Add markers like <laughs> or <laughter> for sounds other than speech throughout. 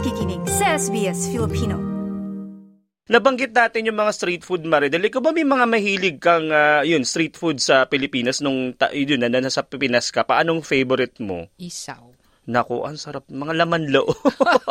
nakikinig sa SBS Filipino. Nabanggit natin yung mga street food, Maridel. Ikaw ba may mga mahilig kang uh, yun, street food sa Pilipinas nung ta- yun, na nasa Pilipinas ka? Paanong favorite mo? Isaw. Naku, ang sarap. Mga laman loob.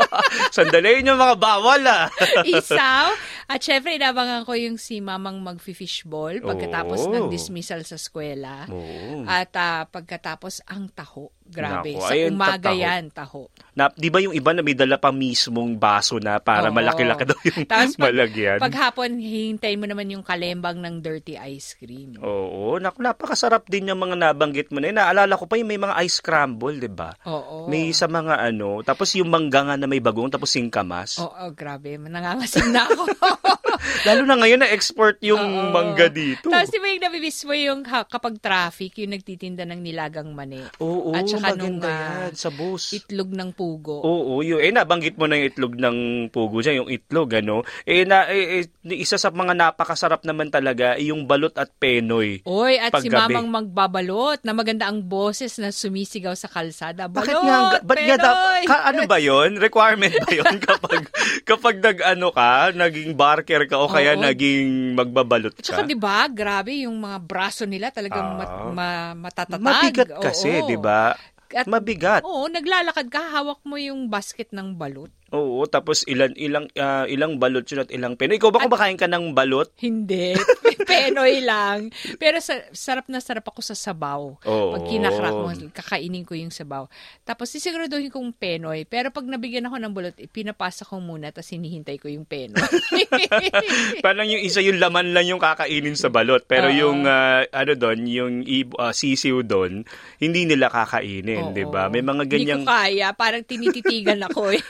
<laughs> Sandali yung mga bawal ah. <laughs> Isaw. At syempre, inabangan ko yung si mamang mag-fishball pagkatapos Oo. ng dismissal sa eskwela. Oo. At ah, pagkatapos ang taho. Grabe. Naku, sa ayun, umaga tataho. yan, taho. Na, di ba yung iba na may dala pa mismong baso na para Oo. malaki-laki daw yung Tapos <laughs> pag, malagyan? pag hapon, hihintay mo naman yung kalembang ng dirty ice cream. Oo, naku, napakasarap din yung mga nabanggit mo na yun. Naalala ko pa yung may mga ice scramble, di ba? Oo. May sa mga ano, tapos yung mangga nga na may bagong, tapos singkamas. Oo, grabe. Nangangasim na ako. <laughs> Lalo na ngayon na-export yung Oo. mangga dito. Tapos di ba yung nabibis mo yung ha- kapag traffic, yung nagtitinda ng nilagang mani. Oo, At saka nung, maganda ah, yan, sa bus. Itlog ng pugo. Oo, yun. Eh, nabanggit mo na yung itlog ng pugo dyan, yung itlog, ano. Eh, na, eh, eh, isa sa mga napakasarap naman talaga, eh, yung balot at penoy. Oy, at si Paggabi. Mamang magbabalot na maganda ang boses na sumisigaw sa kalsada. Balot, Bakit nga, ba't nga daw, Penoy! ka, ano ba yon Requirement ba yon <laughs> kapag, kapag nag, ano ka, naging barker ka o kaya Oo. naging magbabalot ka? Tsaka 'di ba, grabe yung mga braso nila talagang mat, Ah. ma- matatatag. Mabigat kasi, Oo. di ba? At- Mabigat. Oo, naglalakad ka, hawak mo yung basket ng balot. Oo, tapos ilan ilang ah, ilang balot yun at ilang penoy. Ikaw ba kumakain ka ng balot? Hindi. <laughs> Penoy lang. Pero sa, sarap na sarap ako sa sabaw. Oo. Pag kinakrak mo, kakainin ko yung sabaw. Tapos sisiguraduhin kong penoy. Pero pag nabigyan ako ng bulot, pinapasa ko muna tapos hinihintay ko yung penoy. <laughs> <laughs> Parang yung isa yung laman lang yung kakainin sa balot. Pero Oo. yung ah, ano doon, yung ah, sisiw doon, hindi nila kakainin. 'di ba? May mga ganyang Hindi ko kaya. Parang tinititigan ako eh.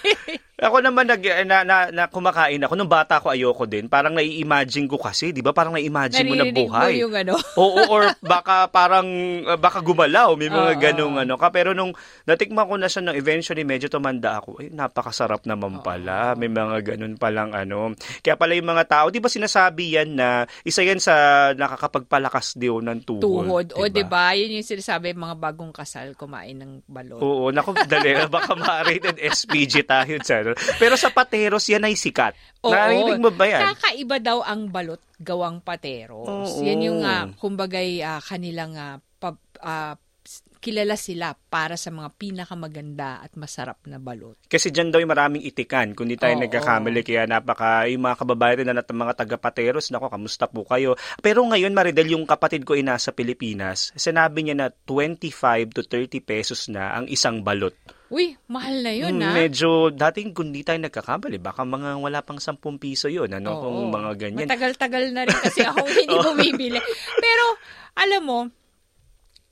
Ako naman nag na, na, na kumakain ako nung bata ko ayoko din. Parang nai-imagine ko kasi, 'di ba? Parang nai-imagine mo na buhay. mo yung ano. <laughs> Oo, or baka parang uh, baka gumalaw, may mga Oo. ganong ano ka. Pero nung natikman ko na siya nung eventually medyo tumanda ako, eh napakasarap naman pala. May mga ganun palang ano. Kaya pala yung mga tao, 'di ba sinasabi yan na isa yan sa nakakapagpalakas daw ng tuhod. Tuhod. O, diba? di ba? Yun yung sinasabi, mga bagong kasal kumain ng balot. Oo, naku, dali, <laughs> baka ma-rated SPG tayo dyan. Pero sa pateros, yan ay sikat. Oo. Narinig mo ba yan? Kakaiba daw ang balot gawang pateros. Oo. Yan yung uh, kumbagay ah, kanilang ah, pa- ah, s- kilala sila para sa mga pinakamaganda at masarap na balot. Kasi dyan daw yung maraming itikan. Kung di tayo Oo. nagkakamali, kaya napaka, yung mga kababayan na natin mga taga-pateros, nako, kamusta po kayo? Pero ngayon, Maridel, yung kapatid ko ay nasa Pilipinas, sinabi niya na 25 to 30 pesos na ang isang balot. Uy, mahal na yun, Hmm, ah. Medyo, dating kung di tayo nagkakamali, baka mga wala pang 10 piso yun, ano, Oo. kung mga ganyan. Matagal-tagal na rin kasi ako <laughs> hindi bumibili. Pero, alam mo,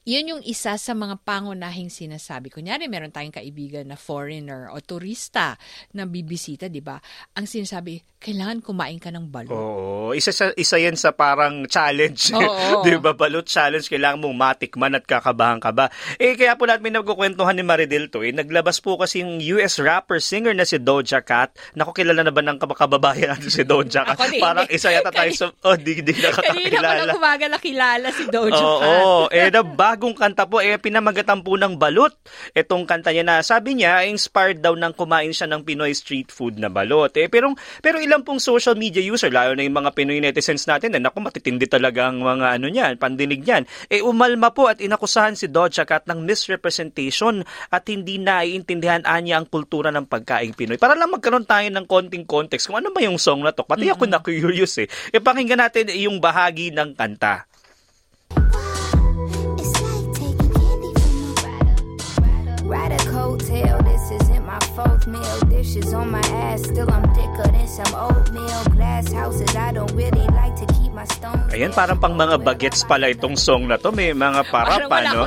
yun yung isa sa mga pangunahing sinasabi. Kunyari, meron tayong kaibigan na foreigner o turista na bibisita, di ba? Ang sinasabi, kailangan kumain ka ng balot. Oo, isa sa isa 'yan sa parang challenge. <laughs> Oo. 'Di ba? Balot challenge kailangan mong matikman at kakabahan ka ba. Eh kaya po natin nagkukwentuhan ni Maridel to. Eh naglabas po kasi yung US rapper singer na si Doja Cat. Naku, kilala na ba ng kab- kababayan natin si Doja Cat? Ako din. Parang isa yata tayo <laughs> sa oh, di di Kanina ko nakakakilala. lang kumaga nakilala si Doja Oo, Cat. eh na bagong kanta po eh pinamagatan po ng balot. Itong kanta niya na sabi niya inspired daw ng kumain siya ng Pinoy street food na balot. Eh pero pero ilang pong social media user lalo na yung mga Pinoy netizens natin na naku matitindi talaga ang mga ano niyan, pandinig niyan. Eh umalma po at inakusahan si Doja Cat ng misrepresentation at hindi naiintindihan anya ang kultura ng pagkaing Pinoy. Para lang magkaroon tayo ng konting context kung ano ba yung song na to. Pati ako na curious eh. E pakinggan natin yung bahagi ng kanta. Dishes on my ass, still I'm thicker than some oatmeal. Glass houses, I don't really like Ayan, parang pang mga bagets pala itong song na to. May mga para Parang pa, wala no?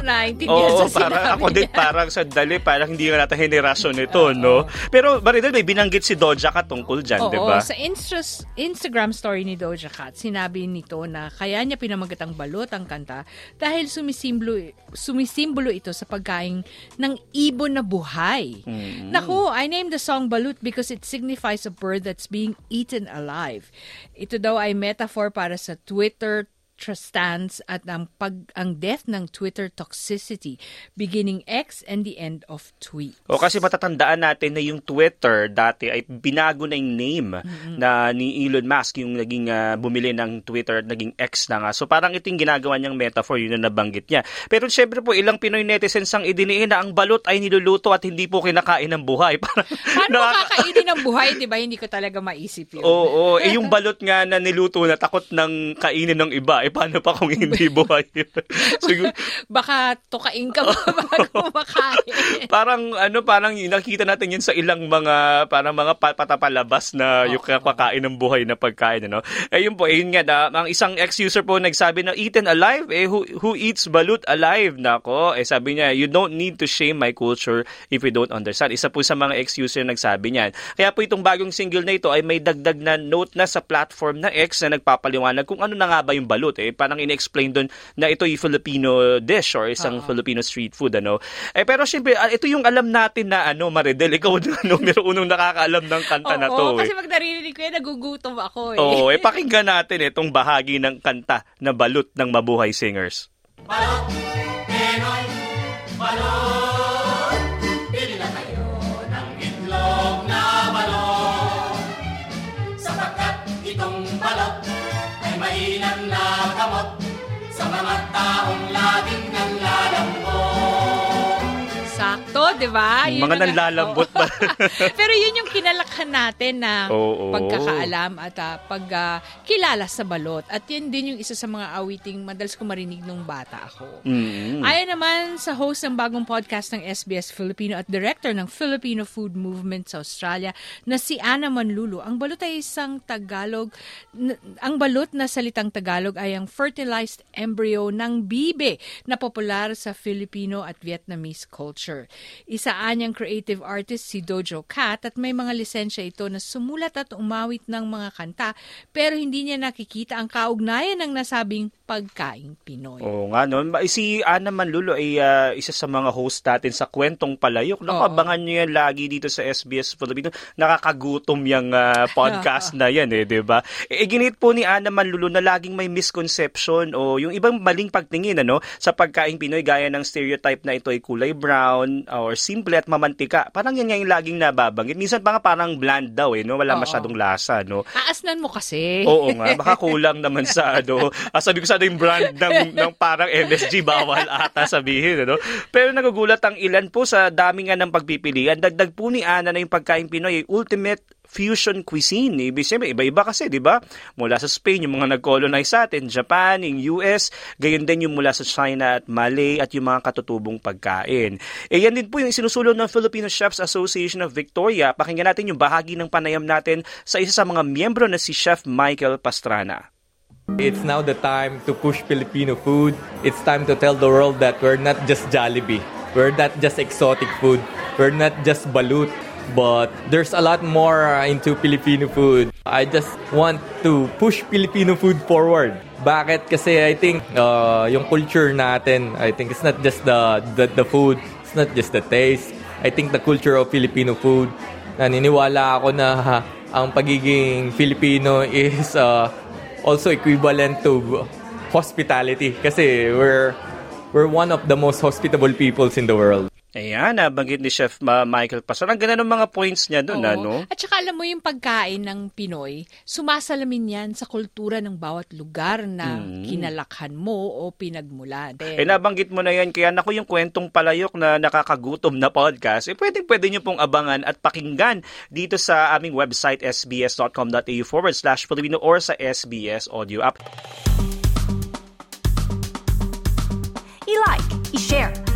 Oo, sa parang ako din, parang sandali, parang hindi nga natin henerasyon nito, no? Pero, Maridel, may binanggit si Doja Cat tungkol dyan, di ba? sa Insta- Instagram story ni Doja Cat, sinabi nito na kaya niya pinamagat ang balot ang kanta dahil sumisimbolo, sumisimbolo ito sa pagkain ng ibon na buhay. Mm-hmm. Naku, I named the song Balut because it signifies a bird that's being eaten alive. Ito daw ay metaphor para sa third Twitter stance at ang, pag, ang death ng Twitter toxicity, beginning X and the end of tweets. O kasi matatandaan natin na yung Twitter dati ay binago na yung name na ni Elon Musk yung naging ah, bumili ng Twitter at naging X na nga. So parang ito yung ginagawa niyang metaphor yun na nabanggit niya. Pero syempre po ilang Pinoy netizens ang idiniin na ang balot ay niluluto at hindi po kinakain ng buhay. <laughs> Parang Paano nakaka- makakainin ng buhay, di ba? Hindi ko talaga maisip yun. Oo, eh yung <laughs> balot nga na niluto na takot ng kainin ng iba, eh paano pa kung hindi buhay? <laughs> Siguro, Baka tukain ka ba <laughs> bago makain? parang ano, parang nakita natin yun sa ilang mga parang mga pa- patapalabas na yung kakain ng buhay na pagkain, ano? Eh yun po, eh, yun nga, na, ang isang ex-user po nagsabi na eaten alive, eh who, who eats balut alive? Nako, eh sabi niya, you don't need to shame my culture if you don't understand. Isa po sa mga ex-user nagsabi niyan. Kaya po itong bagong single na ito ay may dagdag na note na sa platform na X na nagpapaliwanag kung ano na nga ba yung balut. Eh, parang in-explain doon na ito yung Filipino dish or isang Filipino street food. ano Eh, pero syempre, ah, ito yung alam natin na ano, Maridel, ikaw na <laughs> numero unong nakakaalam ng kanta na to. Oo, eh. kasi pag narinig ko yan, nagugutom ako eh. Oo, eh <laughs> pakinggan natin itong bahagi ng kanta na balut ng Mabuhay Singers. sapagkat di ba? Yun Mga nanlalambot ba? <laughs> Pero yun yung kinalakhan natin na Oo. pagkakaalam at ah, pagkilala sa balot. At yun din yung isa sa mga awiting madalas ko marinig nung bata ako. Mm. Ayon naman sa host ng bagong podcast ng SBS Filipino at director ng Filipino Food Movement sa Australia na si Ana Manlulu, ang balot ay isang Tagalog, ang balot na salitang Tagalog ay ang fertilized embryo ng bibe na popular sa Filipino at Vietnamese culture. Isa anyang creative artist si Dojo Cat at may mga lisensya ito na sumulat at umawit ng mga kanta pero hindi niya nakikita ang kaugnayan ng nasabing pagkaing Pinoy. Oo nga, no? Ma- Si Ana Manlulo ay ah, isa sa mga host natin sa Kwentong Palayok. Naku, Oo. abangan nyo yan lagi dito sa SBS Filipino. Nakakagutom yung ah, podcast <laughs> na yan, eh, di ba? E, ginit po ni Ana Manlulo na laging may misconception o yung ibang maling pagtingin ano, sa pagkaing Pinoy gaya ng stereotype na ito ay kulay brown or simple at mamantika. Parang yan nga yung laging nababanggit. Minsan pa nga parang bland daw, eh, no? Wala Oo. masyadong lasa, no? Aasnan mo kasi. Oo nga, baka kulang naman sa ano. <laughs> Ah, sabi ko sana yung brand ng, ng parang MSG, bawal ata sabihin. Ano? Pero nagugulat ang ilan po sa dami nga ng pagpipilian. Dagdag po ni Ana na yung pagkain Pinoy ultimate fusion cuisine. Ibig sabihin, iba-iba kasi, di ba? Mula sa Spain, yung mga nag-colonize sa atin, Japan, yung US, gayon din yung mula sa China at Malay at yung mga katutubong pagkain. E yan din po yung sinusulong ng Filipino Chefs Association of Victoria. Pakinggan natin yung bahagi ng panayam natin sa isa sa mga miyembro na si Chef Michael Pastrana. It's now the time to push Filipino food. It's time to tell the world that we're not just Jollibee. We're not just exotic food. We're not just balut. But there's a lot more uh, into Filipino food. I just want to push Filipino food forward. Bakit? Kasi I think uh, yung culture natin, I think it's not just the, the, the food. It's not just the taste. I think the culture of Filipino food, naniniwala ako na <laughs> ang pagiging Filipino is uh, also equivalent to hospitality kasi we're we're one of the most hospitable peoples in the world. Ayan, nabanggit ni Chef Michael Pastrana. Ang ganda ng mga points niya doon, Oo. ano? At saka alam mo yung pagkain ng Pinoy, sumasalamin yan sa kultura ng bawat lugar na kinalakhan mo o pinagmulan. Eh, nabanggit mo na yan, kaya naku yung kwentong palayok na nakakagutom na podcast, eh pwede, pwede nyo pong abangan at pakinggan dito sa aming website sbs.com.au forward slash Filipino or sa SBS audio app.